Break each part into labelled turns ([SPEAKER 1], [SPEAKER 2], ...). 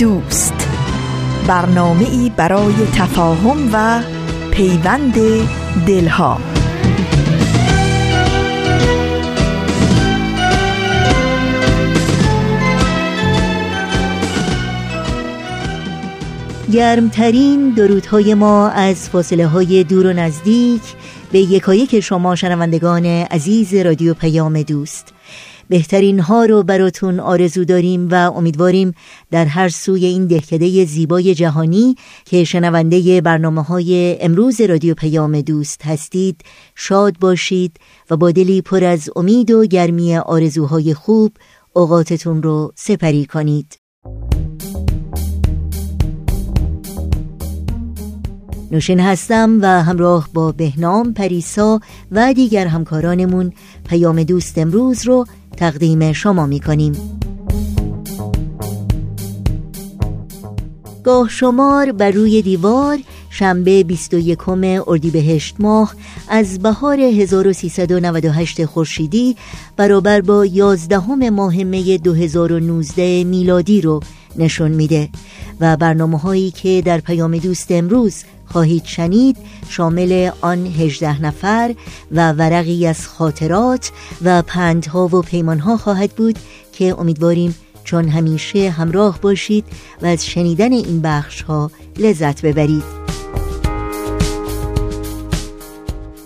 [SPEAKER 1] دوست. برنامه ای برای تفاهم و پیوند دلها.
[SPEAKER 2] گرمترین درودهای ما از فاصله های دور و نزدیک به یکایک شما شنوندگان عزیز رادیو پیام دوست. بهترین ها رو براتون آرزو داریم و امیدواریم در هر سوی این دهکده زیبای جهانی که شنونده برنامه های امروز رادیو پیام دوست هستید شاد باشید و با دلی پر از امید و گرمی آرزوهای خوب اوقاتتون رو سپری کنید. نوشین هستم و همراه با بهنام پریسا و دیگر همکارانمون پیام دوست امروز رو تقدیم شما می کنیم. گاه شمار بر روی دیوار شنبه 21 اردیبهشت ماه از بهار 1398 خورشیدی برابر با 11 ماه می 2019 میلادی رو نشون میده. و برنامه هایی که در پیام دوست امروز خواهید شنید شامل آن هجده نفر و ورقی از خاطرات و پندها و پیمانها خواهد بود که امیدواریم چون همیشه همراه باشید و از شنیدن این بخش ها لذت ببرید.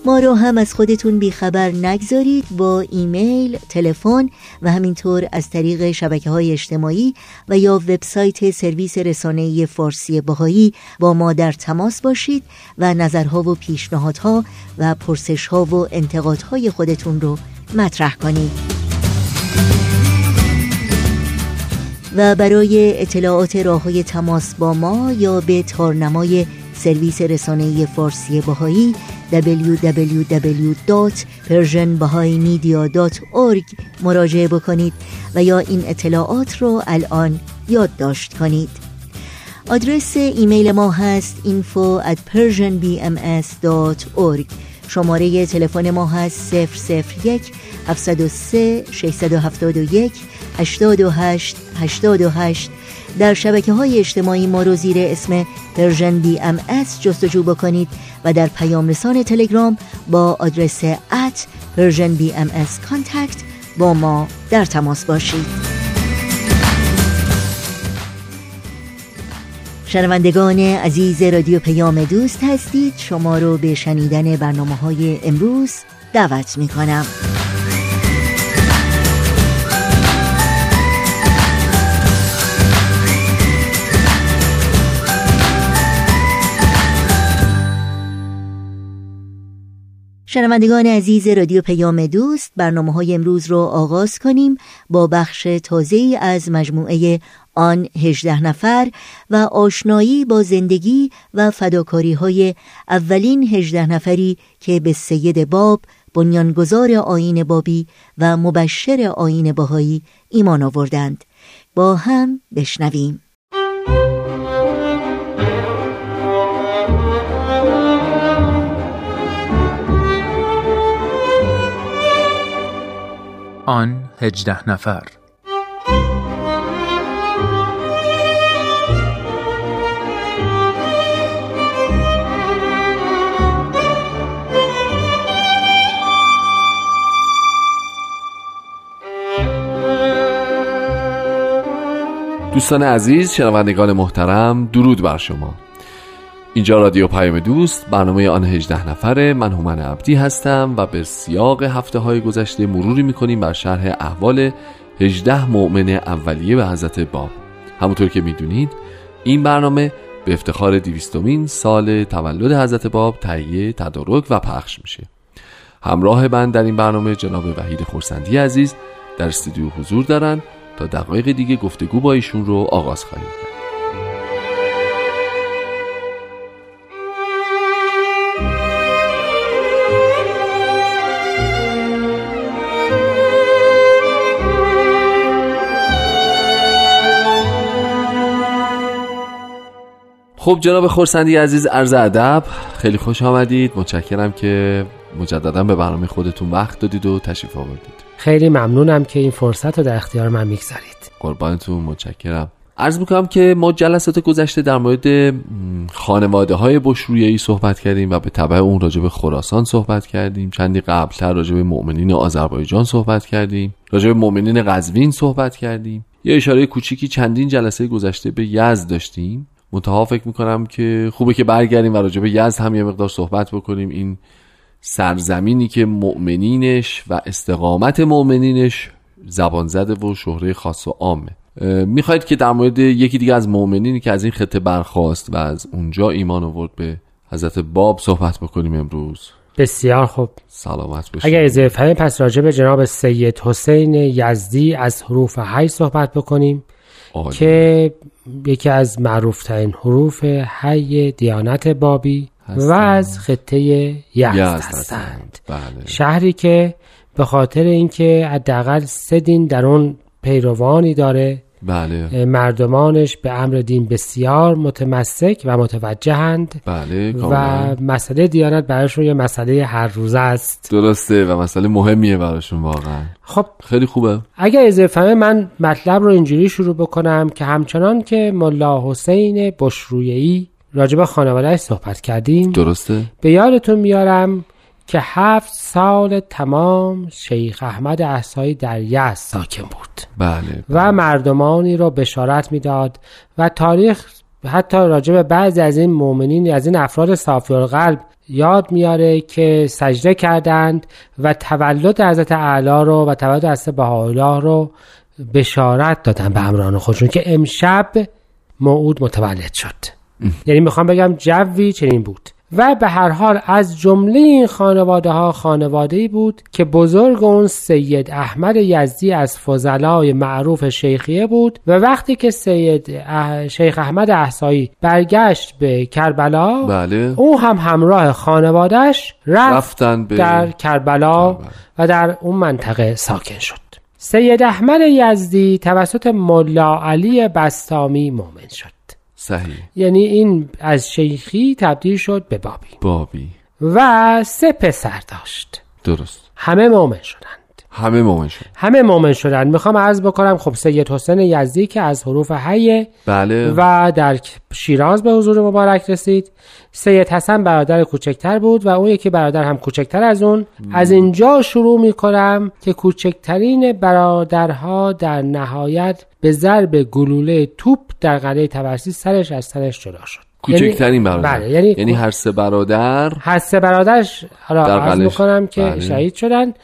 [SPEAKER 2] ما رو هم از خودتون بیخبر نگذارید با ایمیل، تلفن و همینطور از طریق شبکه های اجتماعی و یا وبسایت سرویس رسانه فارسی باهایی با ما در تماس باشید و نظرها و پیشنهادها و پرسشها و انتقادهای خودتون رو مطرح کنید. و برای اطلاعات راه های تماس با ما یا به تارنمای سرویس رسانه فارسی باهایی www.persianbahaimedia.org مراجعه بکنید و یا این اطلاعات رو الان یادداشت کنید. آدرس ایمیل ما هست info at persianbms.org شماره تلفن ما هست 001 703 671 828 828 در شبکه های اجتماعی ما رو زیر اسم Persian BMS جستجو بکنید و در پیام رسان تلگرام با آدرس at Persian BM با ما در تماس باشید. شنوندگان عزیز رادیو پیام دوست هستید شما رو به شنیدن برنامه های امروز دعوت می کنم شنوندگان عزیز رادیو پیام دوست برنامه های امروز رو آغاز کنیم با بخش تازه از مجموعه آن هجده نفر و آشنایی با زندگی و فداکاری های اولین هجده نفری که به سید باب بنیانگذار آین بابی و مبشر آین باهایی ایمان آوردند. با هم بشنویم.
[SPEAKER 3] آن هجده نفر.
[SPEAKER 4] دوستان عزیز شنوندگان محترم درود بر شما. اینجا رادیو پیام دوست برنامه آن هجده نفره. من هومن عبدی هستم و به سیاق هفته های گذشته مروری می‌کنیم بر شرح احوال هجده مؤمن اولیه به حضرت باب. همونطور که می‌دونید این برنامه به افتخار دیویستومین سال تولد حضرت باب تهیه تدارک و پخش میشه. همراه من در این برنامه جناب وحید خورسندی عزیز در استودیو حضور دارن تا دقایق دیگه گفتگو با ایشون رو آغاز خواهیم کرد. خب جناب خورسندی عزیز عرض ادب خیلی خوش آمدید. متشکرم که مجددا به برنامه خودتون وقت دادید و تشریف آوردید.
[SPEAKER 5] خیلی ممنونم که این فرصت رو در اختیار من می‌گذارید.
[SPEAKER 4] قربانتون متشکرم. عرض می‌کنم که ما جلسات گذشته در مورد خانواده های ای صحبت کردیم و به طبع اون راجع به خراسان صحبت کردیم. چندی قبلتر راجع به مؤمنین آذربایجان صحبت کردیم. راجع به مؤمنین قزوین صحبت کردیم. یه اشاره کوچیکی چندین جلسه گذشته به یزد داشتیم. منتها فکر می‌کنم که خوبه که برگردیم و راجع به یزد هم یه مقدار صحبت بکنیم. این سرزمینی که مؤمنینش و استقامت مؤمنینش زبان زده و شهره خاص و عامه. می‌خواید که در مورد یکی دیگه از مؤمنینی که از این خطه برخواست و از اونجا ایمان آورد به حضرت باب صحبت بکنیم امروز.
[SPEAKER 5] بسیار خوب.
[SPEAKER 4] سلامت باشید.
[SPEAKER 5] اگر اضافه پس راجع به جناب سید حسین یزدی از حروف حی صحبت بکنیم که یکی از معروفترین حروف حی دیانت بابی و از خطه یزد هستند.
[SPEAKER 4] بله.
[SPEAKER 5] شهری که به خاطر اینکه حداقل سه دین در اون پیروانی داره
[SPEAKER 4] بله.
[SPEAKER 5] مردمانش به امر دین بسیار متمسک و متوجهند
[SPEAKER 4] بله
[SPEAKER 5] و مسئله دیانت براشون یه مسئله هر روزه است.
[SPEAKER 4] درسته و مسئله مهمیه براشون واقعا.
[SPEAKER 5] خب
[SPEAKER 4] خیلی خوبه.
[SPEAKER 5] اگر اضافه من مطلب رو اینجوری شروع بکنم که همچنان که ملا حسین بشرویهی راجب خانوادهش صحبت کردیم
[SPEAKER 4] درسته.
[SPEAKER 5] به یادتون میارم که هفت سال تمام شیخ احمد احسایی در یزد ساکن بود.
[SPEAKER 4] بله,
[SPEAKER 5] و مردمانی را بشارت می‌داد و تاریخ حتی راجع به بعضی از این مؤمنین از این افراد صافی قلب یاد میاره که سجده کردند و تولد حضرت اعلی رو و تولد حضرت بهاءالله رو بشارت دادن به همراهان خودشون که امشب موعود متولد شد. یعنی می‌خوام بگم جوی چنین بود. و به هر حال از جمله این خانواده ها خانواده ای بود که بزرگ اون سید احمد یزدی از فضلای معروف شیخیه بود و وقتی که سید شیخ احمد احسایی برگشت به کربلا
[SPEAKER 4] بله.
[SPEAKER 5] او هم همراه خانوادهش رفت
[SPEAKER 4] به...
[SPEAKER 5] در کربلا. و در اون منطقه ساکن شد. سید احمد یزدی توسط ملا علی بستامی مؤمن شد.
[SPEAKER 4] صحیح.
[SPEAKER 5] یعنی این از شیخی تبدیل شد به بابی.
[SPEAKER 4] بابی.
[SPEAKER 5] و سه پسر داشت.
[SPEAKER 4] درست.
[SPEAKER 5] همه مؤمن شدند
[SPEAKER 4] همه مؤمن شدند
[SPEAKER 5] همه مؤمن شدند می‌خوام عرض بکنم خب سید حسین یزدی که از حروف حیه
[SPEAKER 4] بله.
[SPEAKER 5] و در شیراز به حضور مبارک رسید. سید حسن برادر کوچکتر بود و اون یکی برادر هم کوچکتر از اون. از اینجا شروع می‌کنم که کوچکترین برادرها در نهایت به ضرب گلوله توپ در قلعه تبرسی سرش از سرش جدا شد.
[SPEAKER 4] کوچکترین یعنی برادر.
[SPEAKER 5] بله یعنی,
[SPEAKER 4] یعنی هر سه برادر
[SPEAKER 5] هر سه برادرش حالا عرض می‌کنم که بله. شهید شدن.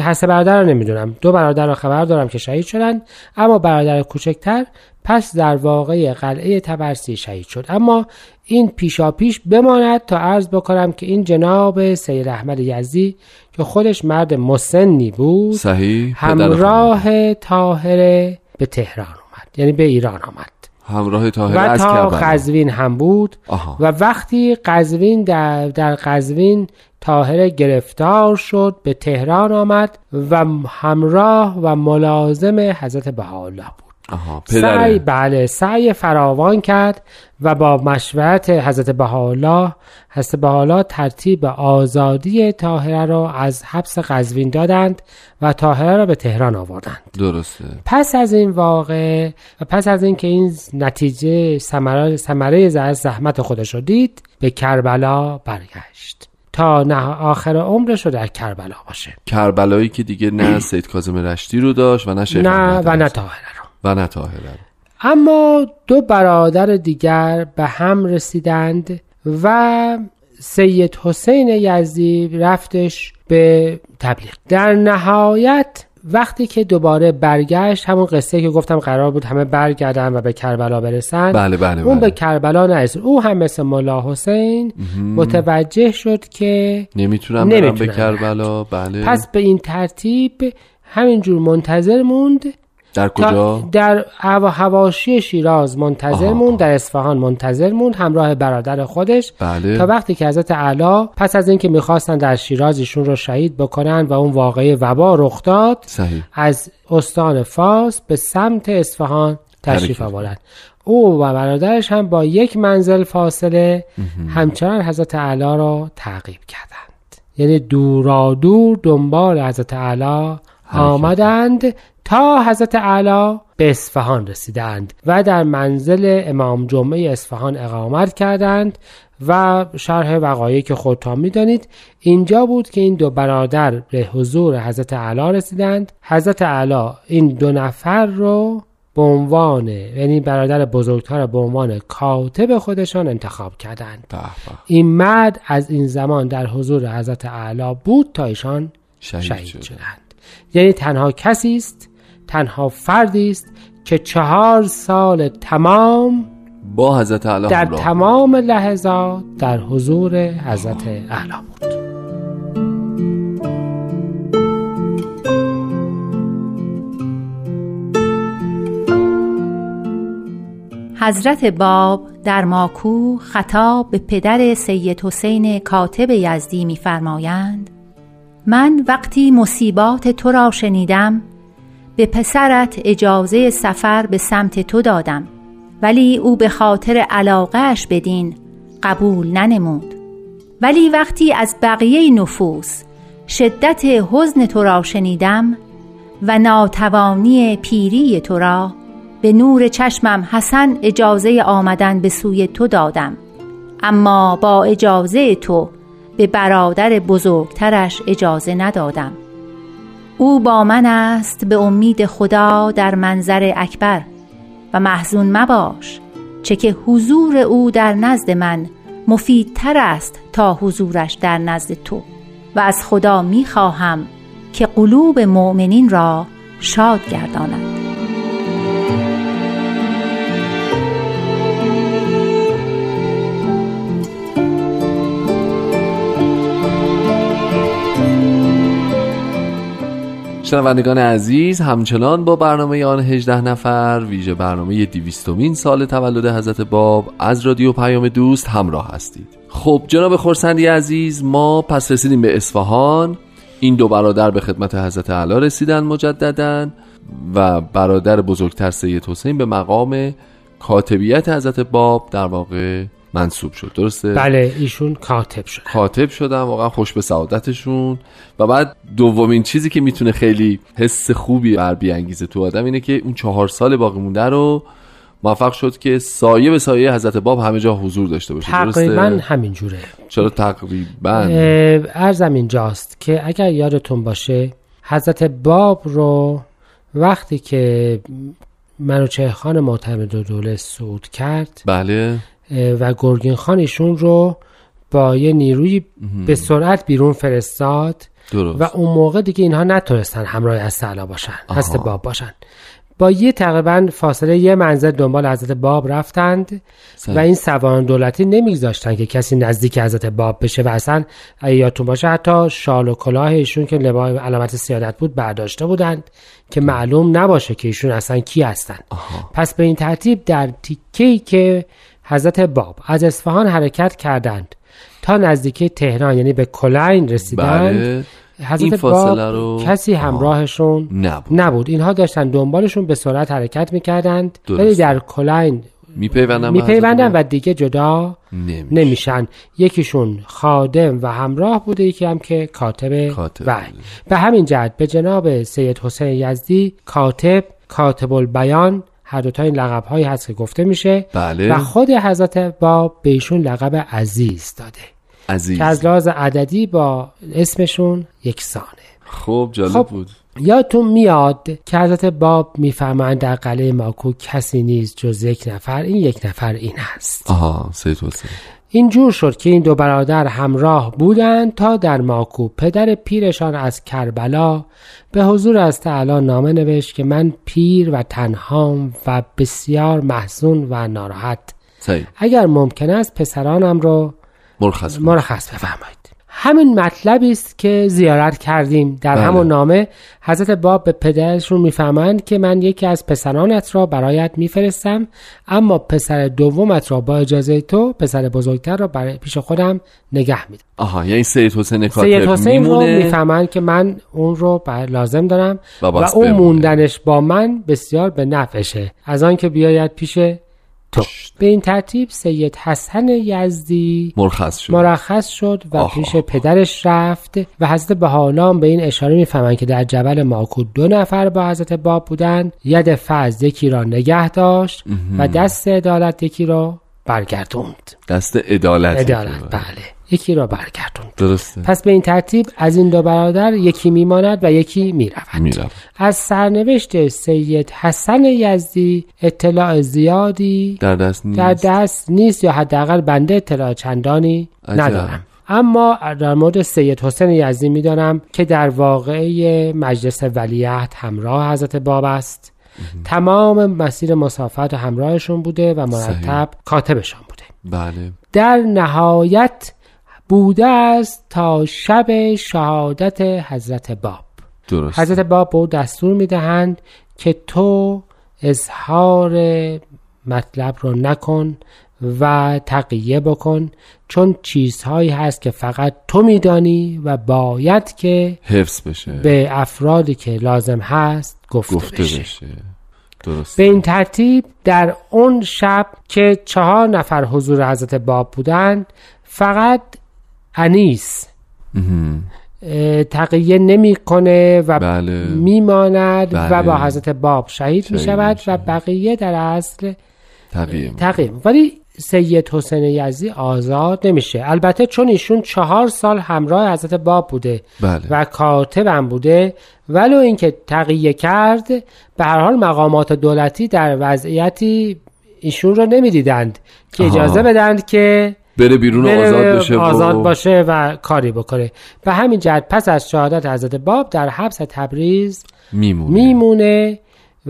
[SPEAKER 5] هر سه برادر رو نمی‌دونم. دو برادر رو خبر دارم که شهید شدن. اما برادر کوچکتر پس در واقع قلعه تبرسی شهید شد. اما این پیشا پیش بماند تا عرض بکنم که این جناب سید احمد یزدی که خودش مرد مسنی بود
[SPEAKER 4] صحیح
[SPEAKER 5] همراه تاهره به تهران اومد. یعنی به ایران آمد.
[SPEAKER 4] همراه تاهره
[SPEAKER 5] و تا قزوین هم بود.
[SPEAKER 4] آها.
[SPEAKER 5] و وقتی قزوین در, در قزوین تاهره گرفتار شد به تهران آمد و همراه و ملازم حضرت بهاءالله بود.
[SPEAKER 4] آها
[SPEAKER 5] سعی بله سعی فراوان کرد و با مشورت حضرت بهاءالله حضرت بهاءالله ترتیب آزادی طاهره را از حبس قزوین دادند و طاهره را به تهران آوردند.
[SPEAKER 4] درسته.
[SPEAKER 5] پس از این واقع و پس از اینکه این نتیجه ثمره ثمره زحمت خودش رو دید به کربلا برگشت. تا نه آخر عمرش رو در کربلا باشه.
[SPEAKER 4] کربلایی که دیگه نه سید کاظم رشتی رو داشت و نه شیخ
[SPEAKER 5] نه و نه طاهره
[SPEAKER 4] و نه طاهره
[SPEAKER 5] اما دو برادر دیگر به هم رسیدند و سید حسین یزدی رفتش به تبلیغ. در نهایت وقتی که دوباره برگشت همون قصه که گفتم قرار بود همه برگردن و به کربلا برسن
[SPEAKER 4] بله بله
[SPEAKER 5] اون
[SPEAKER 4] بله.
[SPEAKER 5] به کربلا نرسید. او هم مثل ملا حسین متوجه شد که
[SPEAKER 4] نمی‌تونم برم به کربلا. بله.
[SPEAKER 5] پس به این ترتیب همینجور منتظر موند
[SPEAKER 4] در کجا؟
[SPEAKER 5] در هوا هواشی شیراز منتظر. موند در اصفهان منتظر موند همراه برادر خودش.
[SPEAKER 4] بله.
[SPEAKER 5] تا وقتی که حضرت اعلی پس از اینکه می‌خواستن در شیراز ایشون رو شهید بکنن و اون واقعه وبا رخ داد
[SPEAKER 4] صحیح.
[SPEAKER 5] از استان فاس به سمت اصفهان تشریف. آوردند او و برادرش هم با یک منزل فاصله همچنان حضرت اعلی را تعقیب کردند. یعنی دورا دور دنبال حضرت اعلی آمدند تا حضرت اعلی به اصفهان رسیدند و در منزل امام جمعه اصفهان اقامت کردند و شرح وقایعی که خودتان می‌دانید اینجا بود که این دو برادر به حضور حضرت اعلی رسیدند حضرت اعلی این دو نفر رو به عنوان یعنی برادر بزرگتر به عنوان کاتب خودشان انتخاب کردند. این مرد از این زمان در حضور حضرت اعلی بود تا ایشان
[SPEAKER 4] شهید,
[SPEAKER 5] شهید
[SPEAKER 4] شد.
[SPEAKER 5] شدند یعنی تنها کسی است تنها فردی است که چهار سال تمام
[SPEAKER 4] با حضرت اعلی
[SPEAKER 5] در. تمام لحظات در حضور حضرت اعلی بود
[SPEAKER 6] حضرت باب در ماکو خطاب به پدر سید حسین کاتب یزدی می‌فرمایند من وقتی مصیبات تو را شنیدم به پسرت اجازه سفر به سمت تو دادم ولی او به خاطر علاقهش بدین قبول ننمود. ولی وقتی از بقیه نفوس شدت حزن تو را شنیدم و ناتوانی پیری تو را به نور چشمم حسن اجازه آمدن به سوی تو دادم. اما با اجازه تو به برادر بزرگترش اجازه ندادم. او با من است به امید خدا در منظر اکبر و محزون مباش چه که حضور او در نزد من مفیدتر است تا حضورش در نزد تو. و از خدا می خواهم که قلوب مؤمنین را شاد گرداند.
[SPEAKER 4] شنوندگان عزیز همچنان با برنامه آن 18 نفر ویژه برنامه دیویستومین سال تولد حضرت باب از رادیو پیام دوست همراه هستید. خب جناب خورسندی عزیز ما پس رسیدیم به اصفهان. این دو برادر به خدمت حضرت اعلی رسیدن مجددا و برادر بزرگتر سید حسین به مقام کاتبیت حضرت باب در واقع منصوب شد. درسته؟
[SPEAKER 5] بله ایشون کاتب شد.
[SPEAKER 4] کاتب شدن واقعا خوش به سعادتشون. و بعد دومین چیزی که می‌تونه خیلی حس خوبی بر بیانگیزه تو آدم اینه که اون چهار سال باقی مونده رو موفق شد که سایه به سایه حضرت باب همه جا حضور داشته باشه.
[SPEAKER 5] تقریبا
[SPEAKER 4] درسته؟
[SPEAKER 5] همین جوره.
[SPEAKER 4] چرا تقریبا؟
[SPEAKER 5] ارزم اینجاست که اگر یادتون باشه حضرت باب رو وقتی که منوچه خان معتمد دوله سود کرد
[SPEAKER 4] بله.
[SPEAKER 5] و گرگین خان ایشون رو با یه نیروی به سرعت بیرون فرستاد
[SPEAKER 4] درست
[SPEAKER 5] و اون موقع دیگه اینها نتونستن همراه از تعالی باشن
[SPEAKER 4] آها.
[SPEAKER 5] هست باب باشن با یه تقریبا فاصله یه منزل دنبال حضرت باب رفتند
[SPEAKER 4] صحیح.
[SPEAKER 5] و این سواران دولتی نمیگذاشتن که کسی نزدیک حضرت باب بشه و اصلا یادتون باشه حتی شال و کلاه ایشون که لباس علامت سیادت بود برداشته بودند که معلوم نباشه که ایشون اصلا کی هستند
[SPEAKER 4] آها.
[SPEAKER 5] پس به این ترتیب در تیکه‌ای که حضرت باب از اصفهان حرکت کردند. تا نزدیکی تهران یعنی به کلین رسیدند.
[SPEAKER 4] بله.
[SPEAKER 5] حضرت
[SPEAKER 4] این فاصله
[SPEAKER 5] باب
[SPEAKER 4] رو-
[SPEAKER 5] کسی. همراهشون
[SPEAKER 4] نبود.
[SPEAKER 5] نبود. اینها داشتن دنبالشون به سرعت حرکت می‌کردند. ولی در کلین
[SPEAKER 4] میپیوندن
[SPEAKER 5] میپیوندن و دیگه جدا
[SPEAKER 4] نمیشه.
[SPEAKER 5] نمیشن. یکیشون خادم و همراه بوده یکی هم که کاتب,
[SPEAKER 4] کاتب
[SPEAKER 5] وحی. به همین جهت به جناب سید حسین یزدی کاتب کاتب البیان هر دوتا این لقب هایی هست که گفته میشه.
[SPEAKER 4] بله.
[SPEAKER 5] و خود حضرت باب به ایشون لقب عزیز داده.
[SPEAKER 4] عزیز.
[SPEAKER 5] که از لحاظ عددی با اسمشون یکسانه.
[SPEAKER 4] خب جالب
[SPEAKER 5] خب.
[SPEAKER 4] بود.
[SPEAKER 5] یادتون میاد که حضرت باب میفرمایند در قلعه ماکو کسی نیست جز یک نفر این یک نفر این است.
[SPEAKER 4] آها سید حسین.
[SPEAKER 5] این جور شد که این دو برادر همراه بودند تا در ماکو پدر پیرشان از کربلا به حضور از تعالی نامه نوشت که من پیر و تنهام و بسیار محزون و ناراحت. اگر ممکن است پسرانم رو
[SPEAKER 4] مرخص.
[SPEAKER 5] مرخص بفرمایید. همین مطلبی است که زیارت کردیم در
[SPEAKER 4] بله.
[SPEAKER 5] همون نامه حضرت باب به پدرشون می‌فهمند که من یکی از پسرانت را برایت میفرستم اما پسر دومت را با اجازه تو پسر بزرگتر را برای پیش خودم نگه میدم
[SPEAKER 4] آها یعنی سید حسین کاتب
[SPEAKER 5] سید حسین رو می‌فهمند که من اون رو لازم دارم
[SPEAKER 4] و
[SPEAKER 5] اون
[SPEAKER 4] بمونه.
[SPEAKER 5] موندنش با من بسیار به نفعشه از آن که بیاید پیش تو. به این ترتیب سید حسن یزدی
[SPEAKER 4] مرخص شد.
[SPEAKER 5] مرخص شد و
[SPEAKER 4] آها.
[SPEAKER 5] پیش پدرش رفت و حضرت بهالام به این اشاره می‌فهمند که در جبل ماکو دو نفر با حضرت باب بودند. ید فضل یکی را نگه داشت و دست عدالت یکی را برگردوند.
[SPEAKER 4] دست عدالت
[SPEAKER 5] عدالت بله. یکی را برگردوند.
[SPEAKER 4] درسته.
[SPEAKER 5] پس به این ترتیب از این دو برادر یکی میماند و یکی می‌رود.
[SPEAKER 4] میرم
[SPEAKER 5] از سرنوشت سید حسن یزدی اطلاع زیادی
[SPEAKER 4] در دست نیست.
[SPEAKER 5] در دست نیست یا حداقل بنده اطلاع چندانی
[SPEAKER 4] عجب.
[SPEAKER 5] ندارم. اما در مورد سید حسین یزدی می‌دانم که در واقعه مجلس ولیعهد همراه حضرت باب است. تمام مسیر مسافت همراهشون بوده و مرتب کاتبشان بوده.
[SPEAKER 4] بله.
[SPEAKER 5] در نهایت بوده است تا شب شهادت حضرت باب.
[SPEAKER 4] درست
[SPEAKER 5] حضرت باب به او دستور می‌دهند که تو اظهار مطلب رو نکن و تقیه بکن چون چیزهایی هست که فقط تو میدانی و باید که
[SPEAKER 4] حفظ بشه.
[SPEAKER 5] به افرادی که لازم هست گفته,
[SPEAKER 4] گفته
[SPEAKER 5] بشه.
[SPEAKER 4] بشه. درست
[SPEAKER 5] به این ترتیب در اون شب که چهار نفر حضور حضرت باب بودند فقط انیس تقیه نمی‌کنه و
[SPEAKER 4] بله.
[SPEAKER 5] میماند
[SPEAKER 4] بله.
[SPEAKER 5] و با حضرت باب شهید می
[SPEAKER 4] شهید
[SPEAKER 5] شود
[SPEAKER 4] میشه.
[SPEAKER 5] و بقیه در اصل تقیه ولی سید حسین یزدی آزاد نمیشه البته چون ایشون چهار سال همراه حضرت باب بوده
[SPEAKER 4] بله
[SPEAKER 5] و کاتبم بوده ولو اینکه تقیه کرد به هر حال مقامات دولتی در وضعیتی ایشون رو نمی‌دیدند که. اجازه بدند که
[SPEAKER 4] بره بیرون و
[SPEAKER 5] بره
[SPEAKER 4] آزاد بشه و-
[SPEAKER 5] آزاد باشه و کاری بکنه. به همین جهت پس از شهادت حضرت باب در حبس تبریز
[SPEAKER 4] میمونه.
[SPEAKER 5] میمونه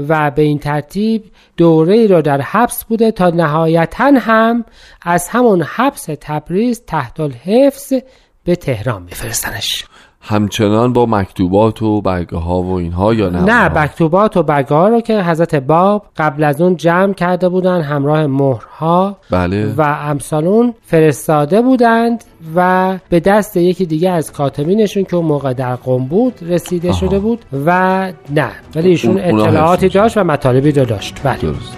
[SPEAKER 5] و به این ترتیب دوره ای رو در حبس بوده تا نهایتا هم از همون حبس تبریز تحت الحفظ به تهران میفرستنش
[SPEAKER 4] همچنان با مکتوبات و برگه ها و اینها یا نه؟
[SPEAKER 5] نه مکتوبات و برگه ها رو که حضرت باب قبل از اون جمع کرده بودن همراه مهرها
[SPEAKER 4] بله.
[SPEAKER 5] و امثالون فرستاده بودند و به دست یکی دیگه از کاتبینشون که اون موقع در قم بود رسیده
[SPEAKER 4] آها.
[SPEAKER 5] شده بود و نه. ولی ایشون
[SPEAKER 4] اون- اونا
[SPEAKER 5] اطلاعاتی داشت و مطالبی رو داشت. بله.
[SPEAKER 4] درست.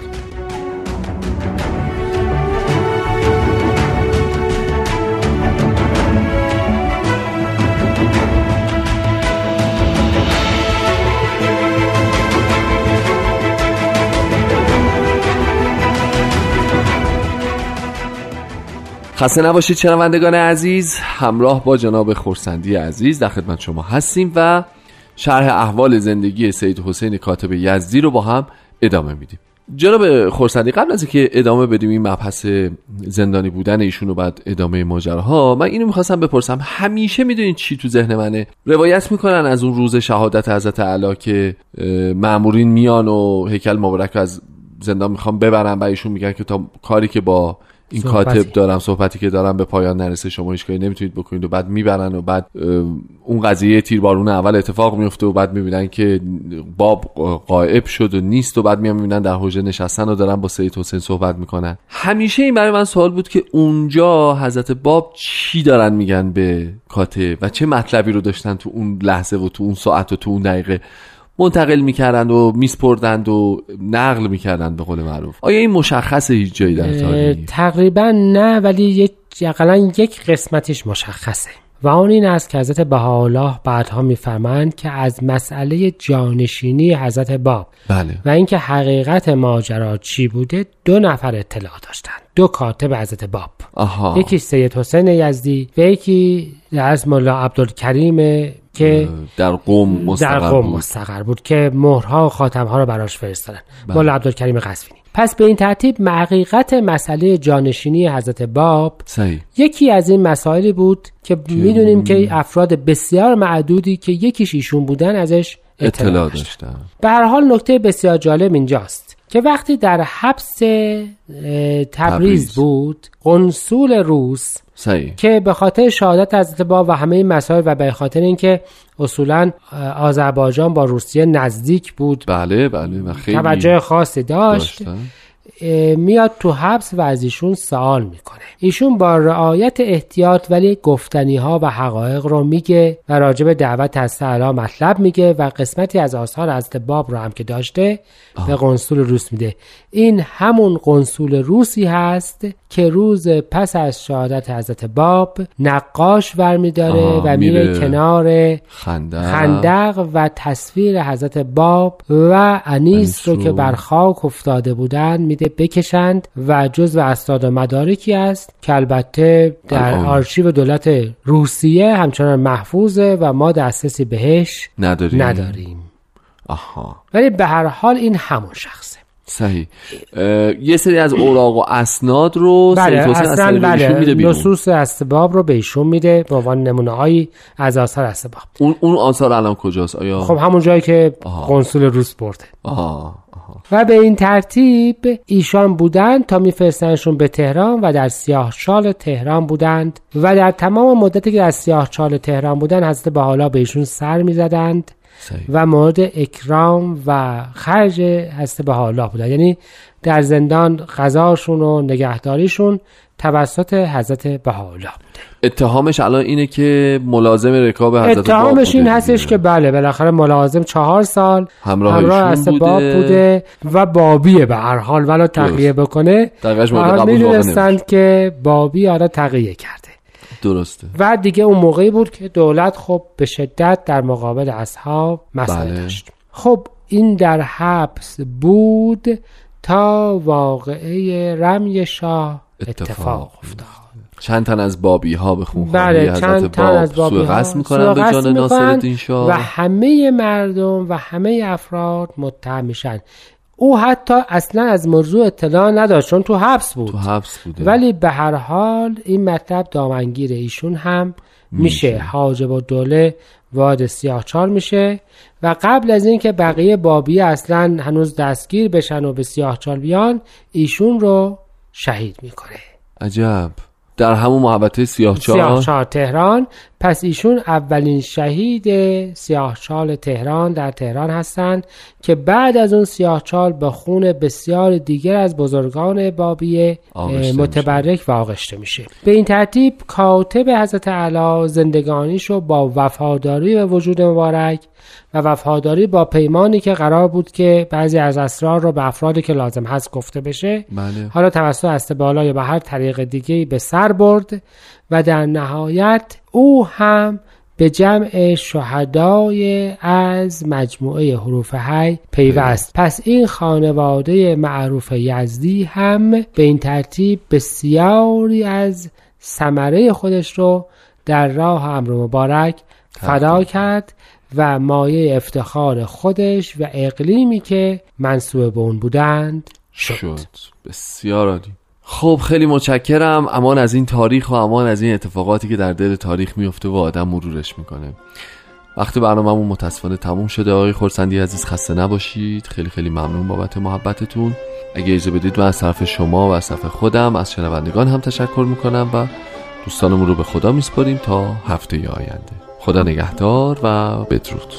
[SPEAKER 4] خسته نباشید شنوندگان عزیز. همراه با جناب خورسندی عزیز در خدمت شما هستیم و شرح احوال زندگی سید حسین کاتب یزدی رو با هم ادامه میدیم. جناب خورسندی قبل از اینکه ادامه بدیم این مبحث زندانی بودن ایشون و بعد ادامه ماجراها من اینو می‌خواستم بپرسم همیشه می‌دونید چی تو ذهن منه؟ روایت می‌کنن از اون روز شهادت حضرت علا که مامورین میان و هیکل مبارک از زندان می‌خوام ببرن و ایشون میگن که تا کاری که با این. کاتب دارم صحبتی که دارم به پایان نرسه شما هیچ کاری نمی‌تونید بکنید و بعد می‌برن و بعد اون قضیه تیربارون اول اتفاق میفته و بعد می‌بینن که باب قائب شد و نیست و بعد میان می‌بینن در حوزه نشستن و دارن با سید حسین صحبت می‌کنن همیشه این برای من سوال بود که اونجا حضرت باب چی دارن میگن به کاتب و چه مطلبی رو داشتن تو اون لحظه و تو اون ساعت و تو اون دقیقه منتقل می‌کردند و میسپردند و نقل می‌کردند به قول معروف. آیا این مشخصه هیچ جایی در تاریخ؟
[SPEAKER 5] تقریبا نه ولی یک اقلا یک قسمتش مشخصه. و آن این است که حضرت بهاءالله بعدها میفرمایند که از مسئله جانشینی حضرت باب
[SPEAKER 4] بله.
[SPEAKER 5] و اینکه حقیقت ماجرا چی بوده دو نفر اطلاع داشتند. دو کاتب حضرت باب.
[SPEAKER 4] آها.
[SPEAKER 5] یکی سید حسین یزدی و یکی از ملا عبدالکریم که
[SPEAKER 4] در قوم
[SPEAKER 5] در
[SPEAKER 4] مستقر
[SPEAKER 5] قم
[SPEAKER 4] بود
[SPEAKER 5] مستقر بود که مهرها و خاتمها رو براش فرستادن
[SPEAKER 4] بله.
[SPEAKER 5] ملا عبدالکریم قزوینی پس به این ترتیب حقیقت مسئله جانشینی حضرت باب
[SPEAKER 4] صحیح
[SPEAKER 5] یکی از این مسائلی بود که می‌دونیم که افراد بسیار معدودی که یکیش ایشون بودن ازش اطلاع,
[SPEAKER 4] اطلاع
[SPEAKER 5] داشتن. به هر حال نکته بسیار جالب اینجاست که وقتی در حبس تبریز,
[SPEAKER 4] تبریز.
[SPEAKER 5] بود قنصول روس
[SPEAKER 4] صحیح.
[SPEAKER 5] که به خاطر شهادت حضرت باب و همه این مسائل و به خاطر اینکه اصولا آذربایجان با روسیه نزدیک بود.
[SPEAKER 4] بله بله و خیلی
[SPEAKER 5] توجه خاصی داشت.
[SPEAKER 4] داشتن.
[SPEAKER 5] میاد تو حبس و از ایشون سوال می‌کنه ایشون با رعایت احتیاط ولی گفتنی ها و حقایق رو میگه و راجع به دعوت از تعالی مطلب میگه و قسمتی از آثار حضرت باب رو هم که داشته به قنصول روس میده این همون قنصول روسی هست که روز پس از شهادت حضرت باب نقاش برمیداره و میره. کنار
[SPEAKER 4] خندق
[SPEAKER 5] خندق و تصویر حضرت باب و انیس رو. که بر خاک افتاده بودند میده بکشند و جز و اسناد و مدارکی است که البته در. آرشیو دولت روسیه همچنان محفوظه و ما دسترسی بهش
[SPEAKER 4] نداریم.
[SPEAKER 5] نداریم.
[SPEAKER 4] آها.
[SPEAKER 5] ولی به هر حال این همون شخصه.
[SPEAKER 4] صحیح. یه سری از اوراق و اسناد رو
[SPEAKER 5] بله اصلا
[SPEAKER 4] بهشون میده
[SPEAKER 5] بله
[SPEAKER 4] بیرون.
[SPEAKER 5] نصوص اسباب رو به ایشون میده به عنوان نمونه هایی از آثار اسباب.
[SPEAKER 4] اون اون آثار الان کجاست؟ آیا؟
[SPEAKER 5] خب همون جایی که
[SPEAKER 4] آها.
[SPEAKER 5] قنصول روس برده.
[SPEAKER 4] آها.
[SPEAKER 5] و به این ترتیب ایشان بودند تا میفرستنشون به تهران و در سیاه چال تهران بودند و در تمام مدتی که در سیاه چال تهران بودند حضرت بحالا به ایشون سر می‌زدند و مورد اکرام و خرج حضرت بحالا بودند. یعنی در زندان غذاشون و نگهداریشون توسط حضرت بحالا بوده.
[SPEAKER 4] اتهامش الان اینه که ملازم رکاب حضرت
[SPEAKER 5] اتهامش این
[SPEAKER 4] بوده.
[SPEAKER 5] هستش. که بله بالاخره ملازم چهار سال
[SPEAKER 4] همراه
[SPEAKER 5] همراه حضرت باب
[SPEAKER 4] بوده.
[SPEAKER 5] بوده و بابیه به هر حال ولو تقیه بکنه. می‌دونستند که بابی آره تقیه کرده.
[SPEAKER 4] درسته.
[SPEAKER 5] و دیگه اون موقعی بود که دولت خب به شدت در مقابل اصحاب مسئله
[SPEAKER 4] بله.
[SPEAKER 5] داشت. خب این در حبس بود تا واقعه رمی شاه
[SPEAKER 4] اتفاق
[SPEAKER 5] اتفاق افتاد.
[SPEAKER 4] چند تن از بابی ها به خونخواهی
[SPEAKER 5] بله چند تن از بابی ها
[SPEAKER 4] قصد می‌کنن به جان ناصرالدین شاه.
[SPEAKER 5] و همه مردم و همه افراد متهم میشن. او حتی اصلا از موضوع اطلاع نداشت چون تو حبس بود.
[SPEAKER 4] تو حبس بوده.
[SPEAKER 5] ولی به هر حال این مطلب دامنگیر ایشون هم میشه. حاجب و دوله وارد سیاهچال میشه. و قبل از اینکه بقیه بابی اصلا هنوز دستگیر بشن و به سیاهچال بیان ایشون رو شهید می‌کنه.
[SPEAKER 4] عجب. در همون محوطه سیاه
[SPEAKER 5] سیاهچال تهران. پس ایشون اولین شهید سیاهچال تهران در تهران هستند که بعد از اون سیاهچال به خون بسیار دیگر از بزرگان بابی متبرک و آغشته میشه. به این ترتیب کاتب حضرت علا زندگانیشو با وفاداری به وجود مبارک و وفاداری با پیمانی که قرار بود که بعضی از اسرار رو به افرادی که لازم هست گفته بشه.
[SPEAKER 4] بله.
[SPEAKER 5] حالا توسط استبالا یا به هر طریق دیگه به سر برد. و در نهایت او هم به جمع شهدای از مجموعه حروف حی پیوست. پس این خانواده معروف یزدی هم به این ترتیب بسیاری از ثمره خودش رو در راه امر مبارک فدا کرد و مایه افتخار خودش و اقلیمی که منصوب به اون بودند شد.
[SPEAKER 4] شد. بسیار عالی. خب خیلی متشکرم. امان از این تاریخ و امان از این اتفاقاتی که در دل تاریخ میفته و آدم مرورش می‌کنه. وقتی برنامه‌مون متاسفانه تموم شده. آقای خورسندی عزیز خسته نباشید. خیلی خیلی ممنون بابت محبتتون. اگه اجازه بدید من از طرف شما و از طرف خودم از شنوندگان هم تشکر می‌کنم و دوستانمون رو به خدا میسپاریم تا هفته آینده. خدا نگهدار و بدرود.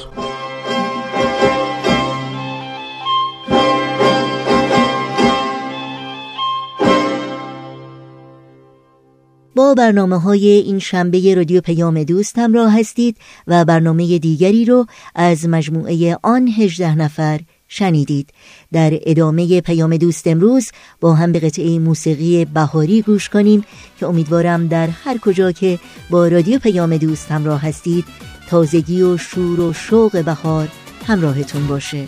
[SPEAKER 2] با برنامه های این شنبه رادیو پیام دوست همراه هستید و برنامه دیگری رو از مجموعه آن هجده نفر شنیدید. در ادامه پیام دوست امروز با هم به قطعه موسیقی بهاری گوش کنیم که امیدوارم در هر کجا که با رادیو پیام دوست همراه هستید تازگی و شور و شوق بهار همراهتون باشه.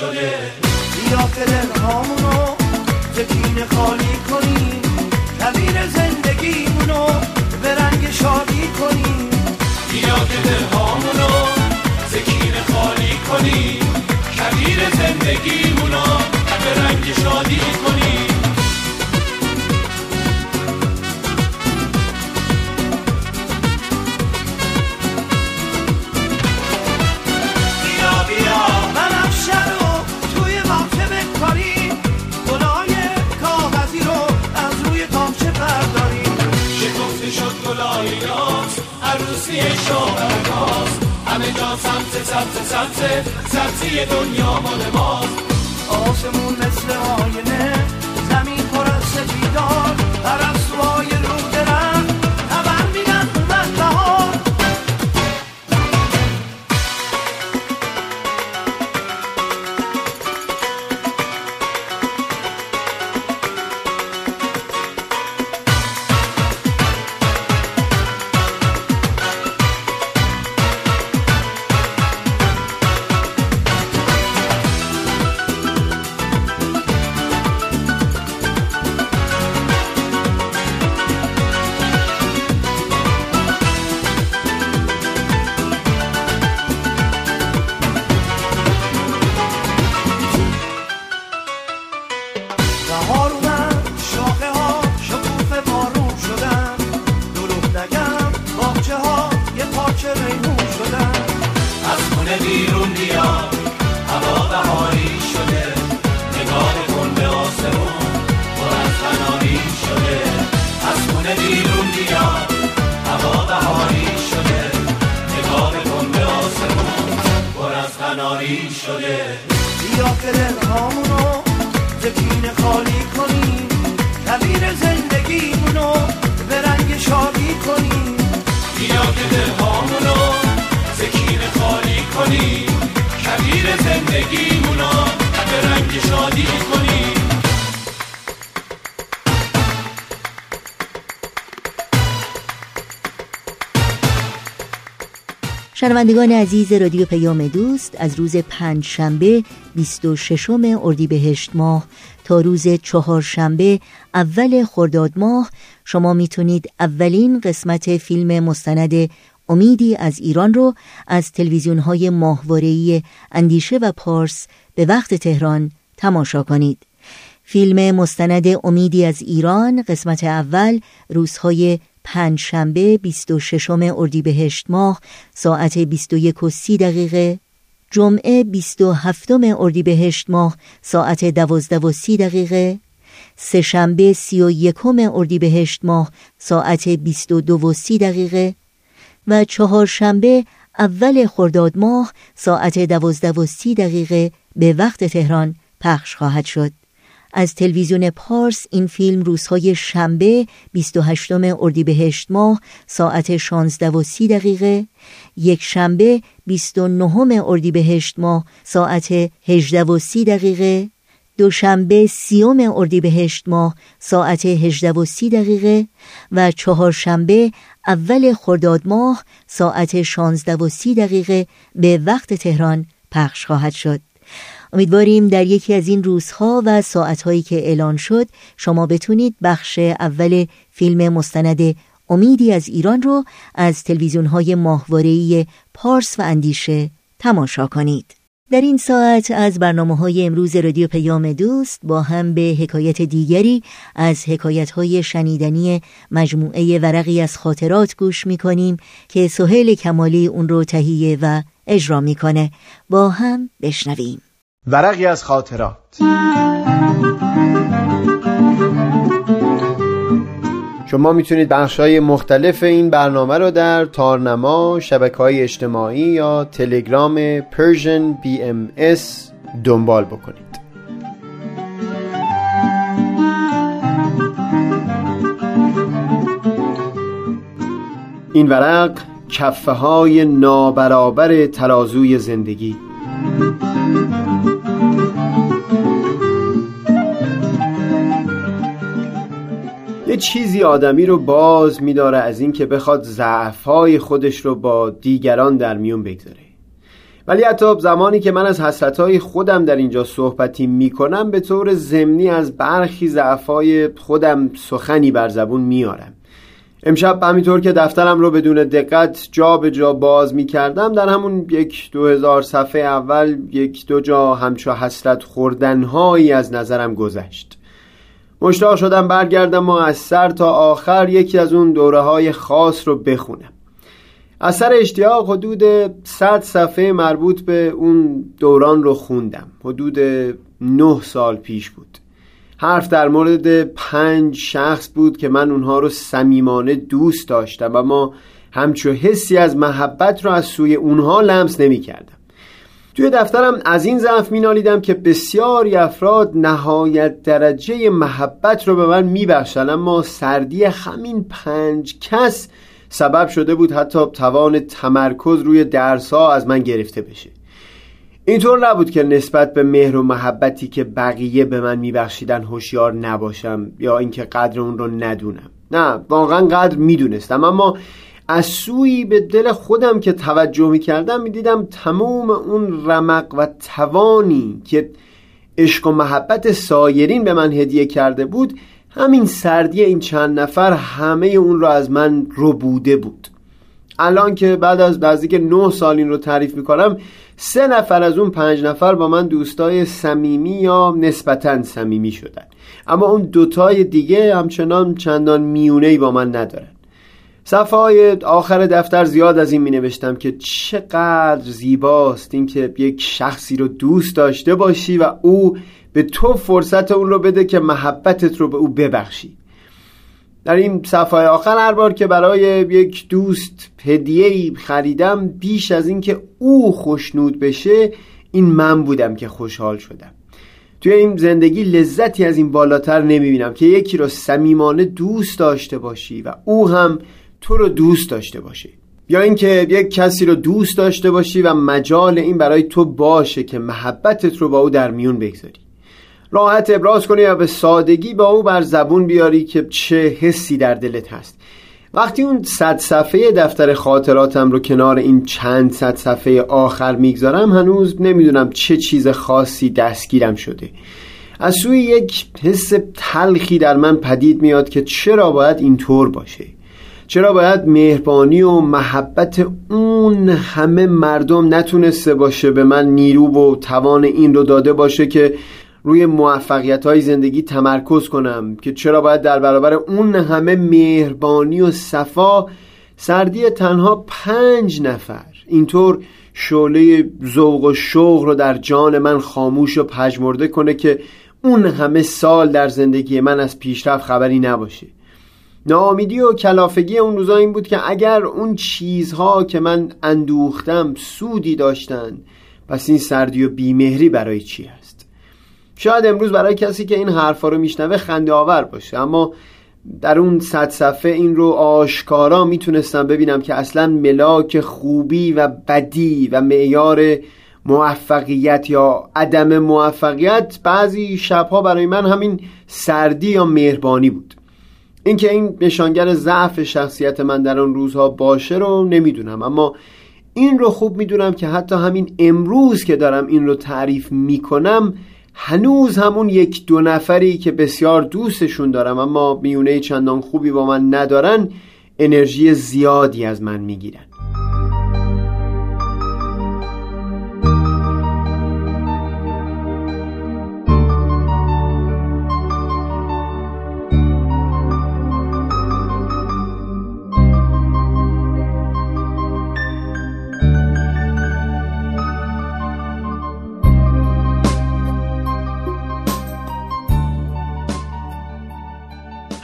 [SPEAKER 7] شده. بیا که دلهامونو خالی کنیم. کویر زندگیمونو به رنگ شادی کنیم. بیا که دلهامونو خالی کنیم. کویر زندگیمونو به رنگ شادی کنیم. یاس عروسی شاهرگاز همه جا سمت سبز سبز سبزی دنیا مال ماست آسمون مثل آینه زمین پر از سپیدار پرستوهای رو درم زندگیمونو به رنگ شادی کنیم
[SPEAKER 2] شنوندگان عزیز رادیو پیام دوست از روز پنج شنبه 26 اردیبهشت ماه تا روز چهارشنبه اول خرداد ماه. شما می‌تونید اولین قسمت فیلم مستند امیدی از ایران رو از تلویزیون های اندیشه و پارس به وقت تهران تماشا کنید. فیلم مستند امیدی از ایران قسمت اول روزهای پنج شنبه 26 اردیبهشت ماه ساعت 21 و 30 دقیقه. جمعه 27 اردیبهشت ماه ساعت 12 و 30 دقیقه. سه شنبه 31 اردیبهشت ماه ساعت 22 و 30 دقیقه. و چهارشنبه اول خرداد ماه ساعت 12 و 30 دقیقه به وقت تهران پخش خواهد شد. از تلویزیون پارس این فیلم روزهای شنبه 28 اردیبهشت ماه ساعت 16 و 30 دقیقه یک شنبه 29 اردیبهشت ماه ساعت 18 و 30 دقیقه دوشنبه سیوم اردیبهشت ماه ساعت 18 و 30 دقیقه و چهارشنبه اول خرداد ماه ساعت 16 و 30 دقیقه به وقت تهران پخش خواهد شد. امیدواریم در یکی از این روزها و ساعتهایی که اعلان شد شما بتونید بخش اول فیلم مستند امیدی از ایران رو از تلویزیون های ماهواره‌ای پارس و اندیشه تماشا کنید. در این ساعت از برنامه های امروز رادیو پیام دوست با هم به حکایت دیگری از حکایت های شنیدنی مجموعه ورقی از خاطرات گوش می کنیم که سهیل کمالی اون رو تهیه و اجرا می‌کنه. با هم بشنویم.
[SPEAKER 8] ورقی از خاطرات. شما می‌تونید بخش های مختلف این برنامه رو در تارنما، شبکه های اجتماعی یا تلگرام Persian BMS دنبال بکنید. این ورق کفه های نابرابر ترازوی زندگی. یه چیزی آدمی رو باز میداره از اینکه بخواد ضعفهای خودش رو با دیگران در میون بگذاره. ولی حتی زمانی که من از حسرتهای خودم در اینجا صحبتی می‌کنم به طور ضمنی از برخی ضعفهای خودم سخنی بر زبون میارم امشب همینطور که دفترم رو بدون دقت جا به جا باز می کردم در همون یک دو هزار صفحه اول یک دو جا همچو حسرت خوردنهایی از نظرم گذشت. مشتاق شدم برگردم و از سر تا آخر یکی از اون دوره های خاص رو بخونم. از سر اشتیاق حدود 100 صفحه مربوط به اون دوران رو خوندم. حدود نه سال پیش بود. حرف در مورد پنج شخص بود که من اونها رو صمیمانه دوست داشتم و ما همچو حسی از محبت رو از سوی اونها لمس نمی کردم توی دفترم از این ضعف مینالیدم که بسیاری افراد نهایت درجه محبت رو به من میبخشن. اما سردی همین پنج کس سبب شده بود حتی توان تمرکز روی درسها از من گرفته بشه. اینطور نبود که نسبت به مهر و محبتی که بقیه به من میبخشیدن هوشیار نباشم یا اینکه قدر اون رو ندونم. نه واقعا قدر می‌دونستم. اما از سوی به دل خودم که توجه می‌کردم می‌دیدم تمام اون رمق و توانی که عشق و محبت سایرین به من هدیه کرده بود همین سردی این چند نفر همه اون رو از من ربوده بود. الان که بعد از که نه سال این رو تعریف می‌کنم سه نفر از اون پنج نفر با من دوستای صمیمی یا نسبتا صمیمی شدن. اما اون دوتای دیگه همچنان چندان میونه با من ندارن. صفحه آخر دفتر زیاد از این می نوشتم که چقدر زیباست اینکه یک شخصی رو دوست داشته باشی و او به تو فرصت اون رو بده که محبتت رو به او ببخشی. در این صفحه آخر هر بار که برای یک دوست هدیه خریدم بیش از اینکه او خوشنود بشه این من بودم که خوشحال شدم. توی این زندگی لذتی از این بالاتر نمی‌بینم که یکی رو صمیمانه دوست داشته باشی و او هم تو رو دوست داشته باشه یا اینکه یک کسی رو دوست داشته باشی و مجال این برای تو باشه که محبتت رو با او در میون بگذاری. راحت ابراز کنی و به سادگی با او بر زبون بیاری که چه حسی در دلت هست. وقتی اون صد صفحه دفتر خاطراتم رو کنار این چند صد صفحه آخر می‌گذارم هنوز نمی‌دونم چه چیز خاصی دستگیرم شده. از سوی یک حس تلخی در من پدید میاد که چرا باید اینطور باشه. چرا باید مهربانی و محبت اون همه مردم نتونسته باشه به من نیرو و توان این رو داده باشه که روی موفقیت های زندگی تمرکز کنم؟ که چرا باید در برابر اون همه مهربانی و صفا سردی تنها پنج نفر اینطور شعله ذوق و شوق رو در جان من خاموش و پژمرده کنه که اون همه سال در زندگی من از پیشرفت خبری نباشه. ناامیدی و کلافگی اون روزا این بود که اگر اون چیزها که من اندوختم سودی داشتن پس این سردی و بیمهری برای چی هست شاید امروز برای کسی که این حرفا رو میشنوه خنده آور باشه اما در اون صد صفحه این رو آشکارا می‌تونستم ببینم که اصلا ملاک خوبی و بدی و معیار موفقیت یا عدم موفقیت بعضی شبها برای من همین سردی یا مهربانی بود. اینکه این نشانگر ضعف شخصیت من در آن روزها باشه رو نمی‌دونم. اما این رو خوب می‌دونم که حتی همین امروز که دارم این رو تعریف می‌کنم هنوز همون یک دو نفری که بسیار دوستشون دارم اما میونه چندان خوبی با من ندارن انرژی زیادی از من می‌گیرن.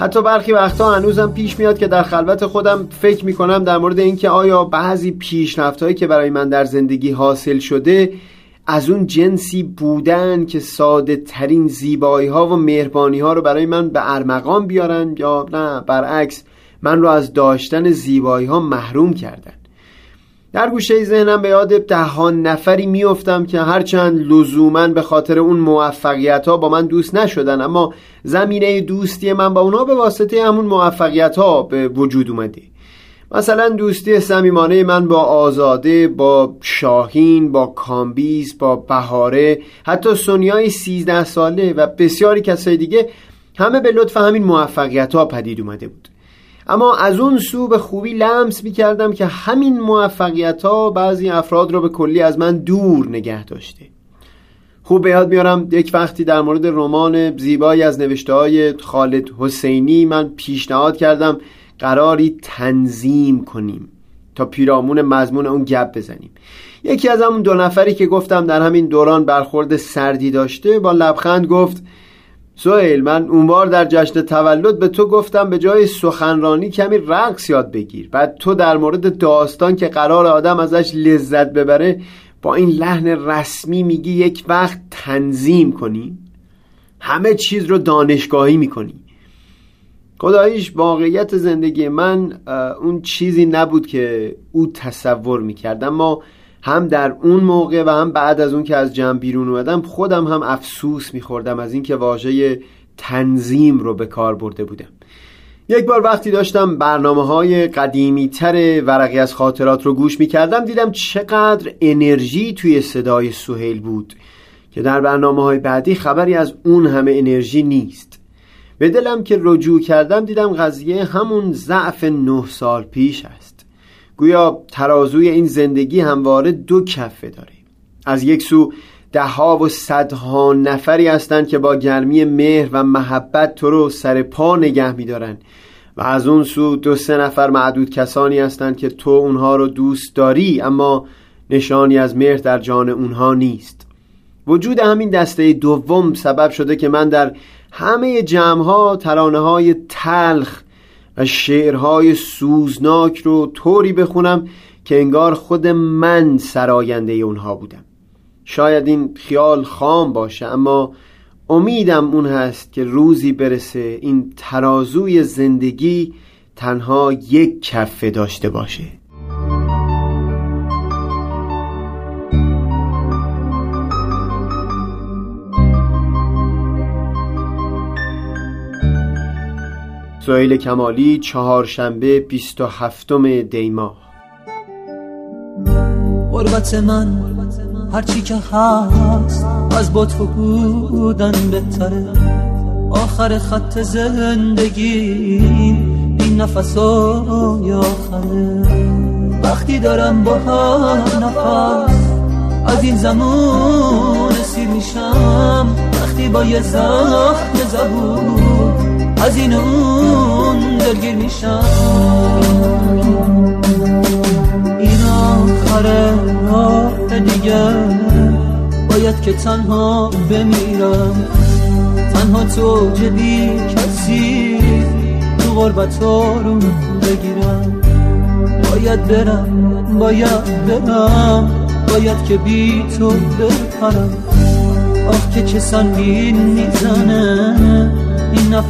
[SPEAKER 8] حتی برخی وقتها هنوزم پیش میاد که در خلوت خودم فکر می‌کنم در مورد اینکه آیا بعضی پیشرفت که برای من در زندگی حاصل شده از اون جنسی بودن که ساده ترین زیبایی ها و مهربانی ها رو برای من به ارمغان بیارن یا نه برعکس من رو از داشتن زیبایی ها محروم کردن. در گوشه ذهنم به یاد دهان نفری میافتم که هرچند لزوما به خاطر اون موفقیت ها با من دوست نشدن اما زمینه دوستی من با اونا به واسطه همون موفقیت ها به وجود اومده. مثلا دوستی صمیمانه من با آزاده با شاهین با کامبیز با بهاره حتی سونیای سیزده ساله و بسیاری کسای دیگه همه به لطف همین موفقیت ها پدید اومده بود. اما از اون سو به خوبی لمس می کردم که همین موفقیت ها بعضی افراد را به کلی از من دور نگه داشته. خوب به یاد میارم یک وقتی در مورد رمان زیبایی از نوشته های خالد حسینی من پیشنهاد کردم قراری تنظیم کنیم تا پیرامون مضمون اون گپ بزنیم. یکی از همون دو نفری که گفتم در همین دوران برخورد سردی داشته با لبخند گفت سویل من اونبار در جشن تولد به تو گفتم به جای سخنرانی کمی رقص یاد بگیر. بعد تو در مورد داستان که قرار آدم ازش لذت ببره با این لحن رسمی میگی یک وقت تنظیم کنی. همه چیز رو دانشگاهی می‌کنی. خداییش واقعیت زندگی من اون چیزی نبود که او تصور می‌کرد. اما هم در اون موقع و هم بعد از اون که از جمع بیرون اومدم خودم هم افسوس میخوردم از اینکه واژه تنظیم رو به کار برده بودم. یک بار وقتی داشتم برنامه های قدیمی تر ورقی از خاطرات رو گوش می‌کردم دیدم چقدر انرژی توی صدای سهیل بود که در برنامه های بعدی خبری از اون همه انرژی نیست. به دلم که رجوع کردم دیدم قضیه همون ضعف نه سال پیش است. گویا ترازوی این زندگی همواره دو کفه داره. از یک سو دهها و صدها نفری هستند که با گرمی مهر و محبت تو رو سر پا نگه میدارن. و از اون سو دو سه نفر معدود کسانی هستند که تو اونها رو دوست داری اما نشانی از مهر در جان اونها نیست. وجود همین دسته دوم سبب شده که من در همه جمعها ترانه های تلخ و شعرهای سوزناک رو طوری بخونم که انگار خود من سراینده اونها بودم. شاید این خیال خام باشه اما امیدم اون هست که روزی برسه این ترازوی زندگی تنها یک کفه داشته باشه. سویل کمالی چهارشنبه 27 دیماه
[SPEAKER 9] غربت من هرچی که هست از تو بودن بهتره. آخر خط زندگی این های آخره. وقتی دارم با نفس از این زمان سیر میشم. وقتی با یه زخم زبون این اون دلگیر میشم این آخر راه دیگه باید که تنها بمیرم تنها تو جدی کسی تو غربت رو بگیرم باید برم باید برم باید که بی تو بپرم آخ که چه سنگین می‌زنه این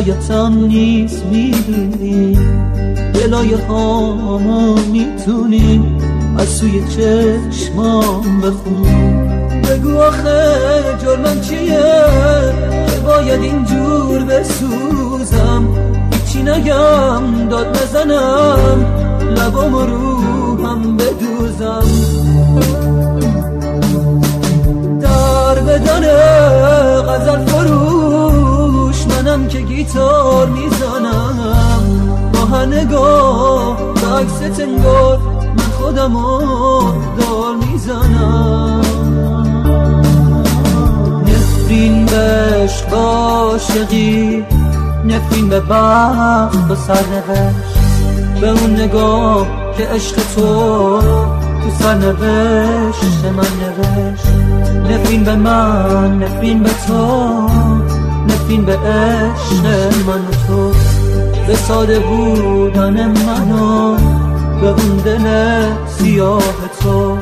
[SPEAKER 9] رضایتم نیست می‌دونی. دلای هامو می‌تونی. از سوی چشمام بخونی. بگو آخه جرمم چیه؟ که باید اینجور بسوزم. هیچی نگم داد نزنم. لبام رو هم بدوزم. در بدن غزل فروش منم که گیتار می‌زنم. با نگاه عکس تنگار من خودم دار می‌زنم. نفرین به عشق عاشقی نفرین به بخت و سرنوشت. به اون نگاه که عشق تو تو سرنوشت من نوشت. نفرین به من نفرین به تو. نفرین به عشق من و تو. به ساده بودن منو به اون دل سیاه تو.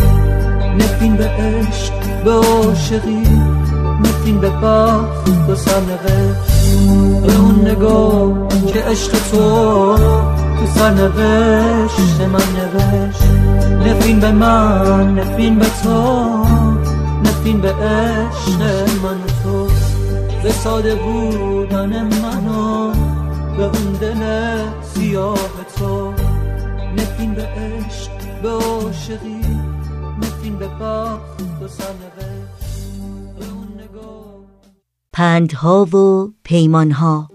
[SPEAKER 9] نفرین به عشق به عاشقی. نفرین به بخت و سرنوشت به اون نگاه که عشق تو تو سرنوشت من نوشت. نفین به من نفین به تو. نفین به عشق من به ساده بودن منو به اون دل سیاه تو. نفین به عشق به عاشقی نفین به بخت و سرنوشت
[SPEAKER 2] پندها و پیمانها.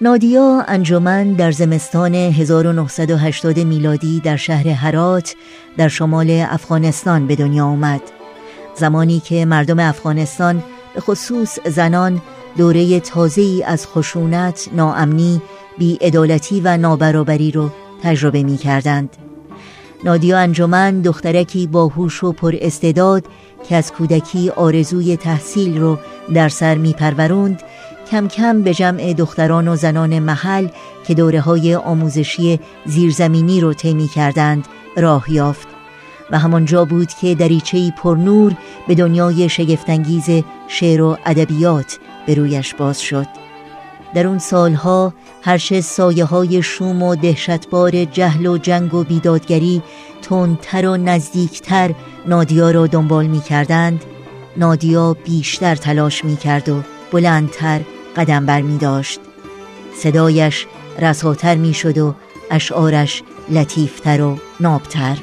[SPEAKER 2] نادیا انجمن در زمستان 1980 میلادی در شهر هرات در شمال افغانستان به دنیا آمد زمانی که مردم افغانستان به خصوص زنان دوره تازه‌ای از خشونت، ناامنی، بیعدالتی و نابرابری رو تجربه می کردند. نادیا انجمن دخترکی باهوش و پر استعداد که از کودکی آرزوی تحصیل رو در سر می پروروند کم کم به جمع دختران و زنان محل که دوره های آموزشی زیرزمینی رو طی کردند راه یافت. و همانجا بود که دریچه‌ای پرنور به دنیای شگفتانگیز شعر و ادبیات به رویش باز شد. در اون سالها هرچه سایه های شوم و دهشتبار جهل و جنگ و بیدادگری تندتر و نزدیکتر نادیا را دنبال می کردند نادیا بیشتر تلاش می کرد و بلندتر قدم بر می داشت. صدایش رساتر می شد و اشعارش لطیفتر و نابتر.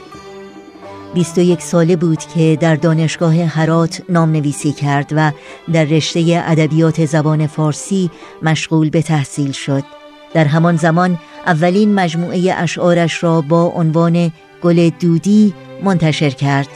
[SPEAKER 2] بیست و یک ساله بود که در دانشگاه هرات نام نویسی کرد و در رشته ادبیات زبان فارسی مشغول به تحصیل شد. در همان زمان اولین مجموعه اشعارش را با عنوان گل دودی منتشر کرد.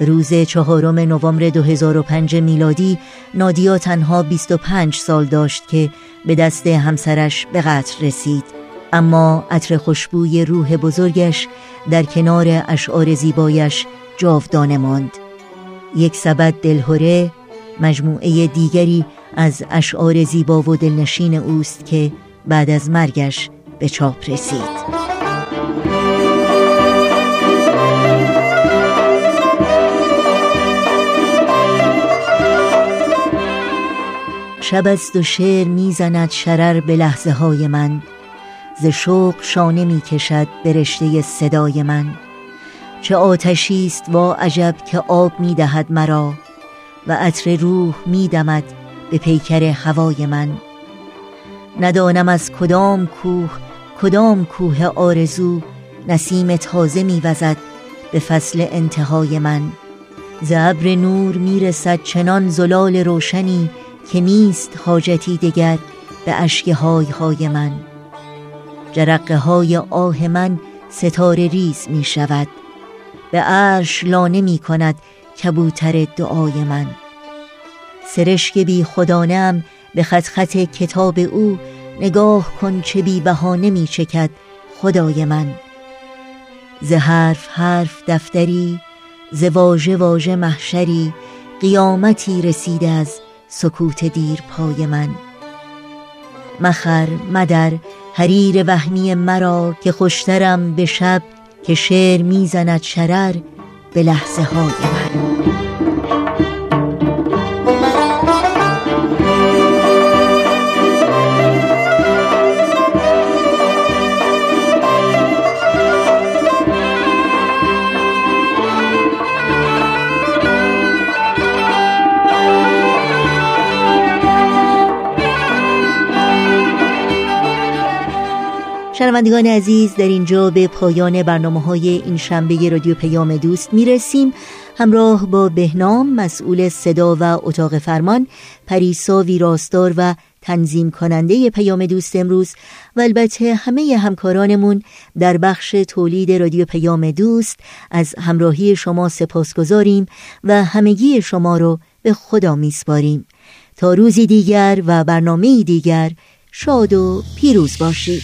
[SPEAKER 2] روز چهارم نوامبر 2005 میلادی نادیا تنها 25 سال داشت که به دست همسرش به قتل رسید. اما عطر خوشبوی روح بزرگش در کنار اشعار زیبایش جاودانه ماند. یک سبد دلهوره مجموعه دیگری از اشعار زیبا و دلنشین اوست که بعد از مرگش به چاپ رسید. شب است و شعر می‌زند شرر به لحظه های من. ز شوق شانه می کشد به رشته صدای من. چه آتشی است وا عجب که آب می دهد مرا و عطر روح می دمد به پیکر هوای من. ندانم از کدام کوه کدام کوه آرزو نسیم تازه می وزد به فصل انتهای من. ز ابر نور می رسد چنان زلال روشنی که نیست حاجتی دگر به اشک های های من. جرقه های آه من ستاره ریز می شود. به عرش لانه می کند کبوتر دعای من. سرشک بی خدانم به خط خط کتاب او نگاه کن چه بی بهانه می چکد خدای من. ز حرف حرف دفتری ز واژه واژه محشری قیامتی رسیده از سکوت دیر پای من. مخر مدر حریر وهمی مرا که خوشترم به شب که شعر می‌زند شرر به لحظه های من. شنوندگان عزیز در اینجا به پایان برنامه های این شنبه رادیو پیام دوست می‌رسیم. همراه با بهنام مسئول صدا و اتاق فرمان پریسا ویراستار و تنظیم کننده پیام دوست امروز و البته همه همکارانمون در بخش تولید رادیو پیام دوست از همراهی شما سپاس گذاریم و همگی شما رو به خدا میسپاریم. تا روزی دیگر و برنامه دیگر شاد و پیروز باشید.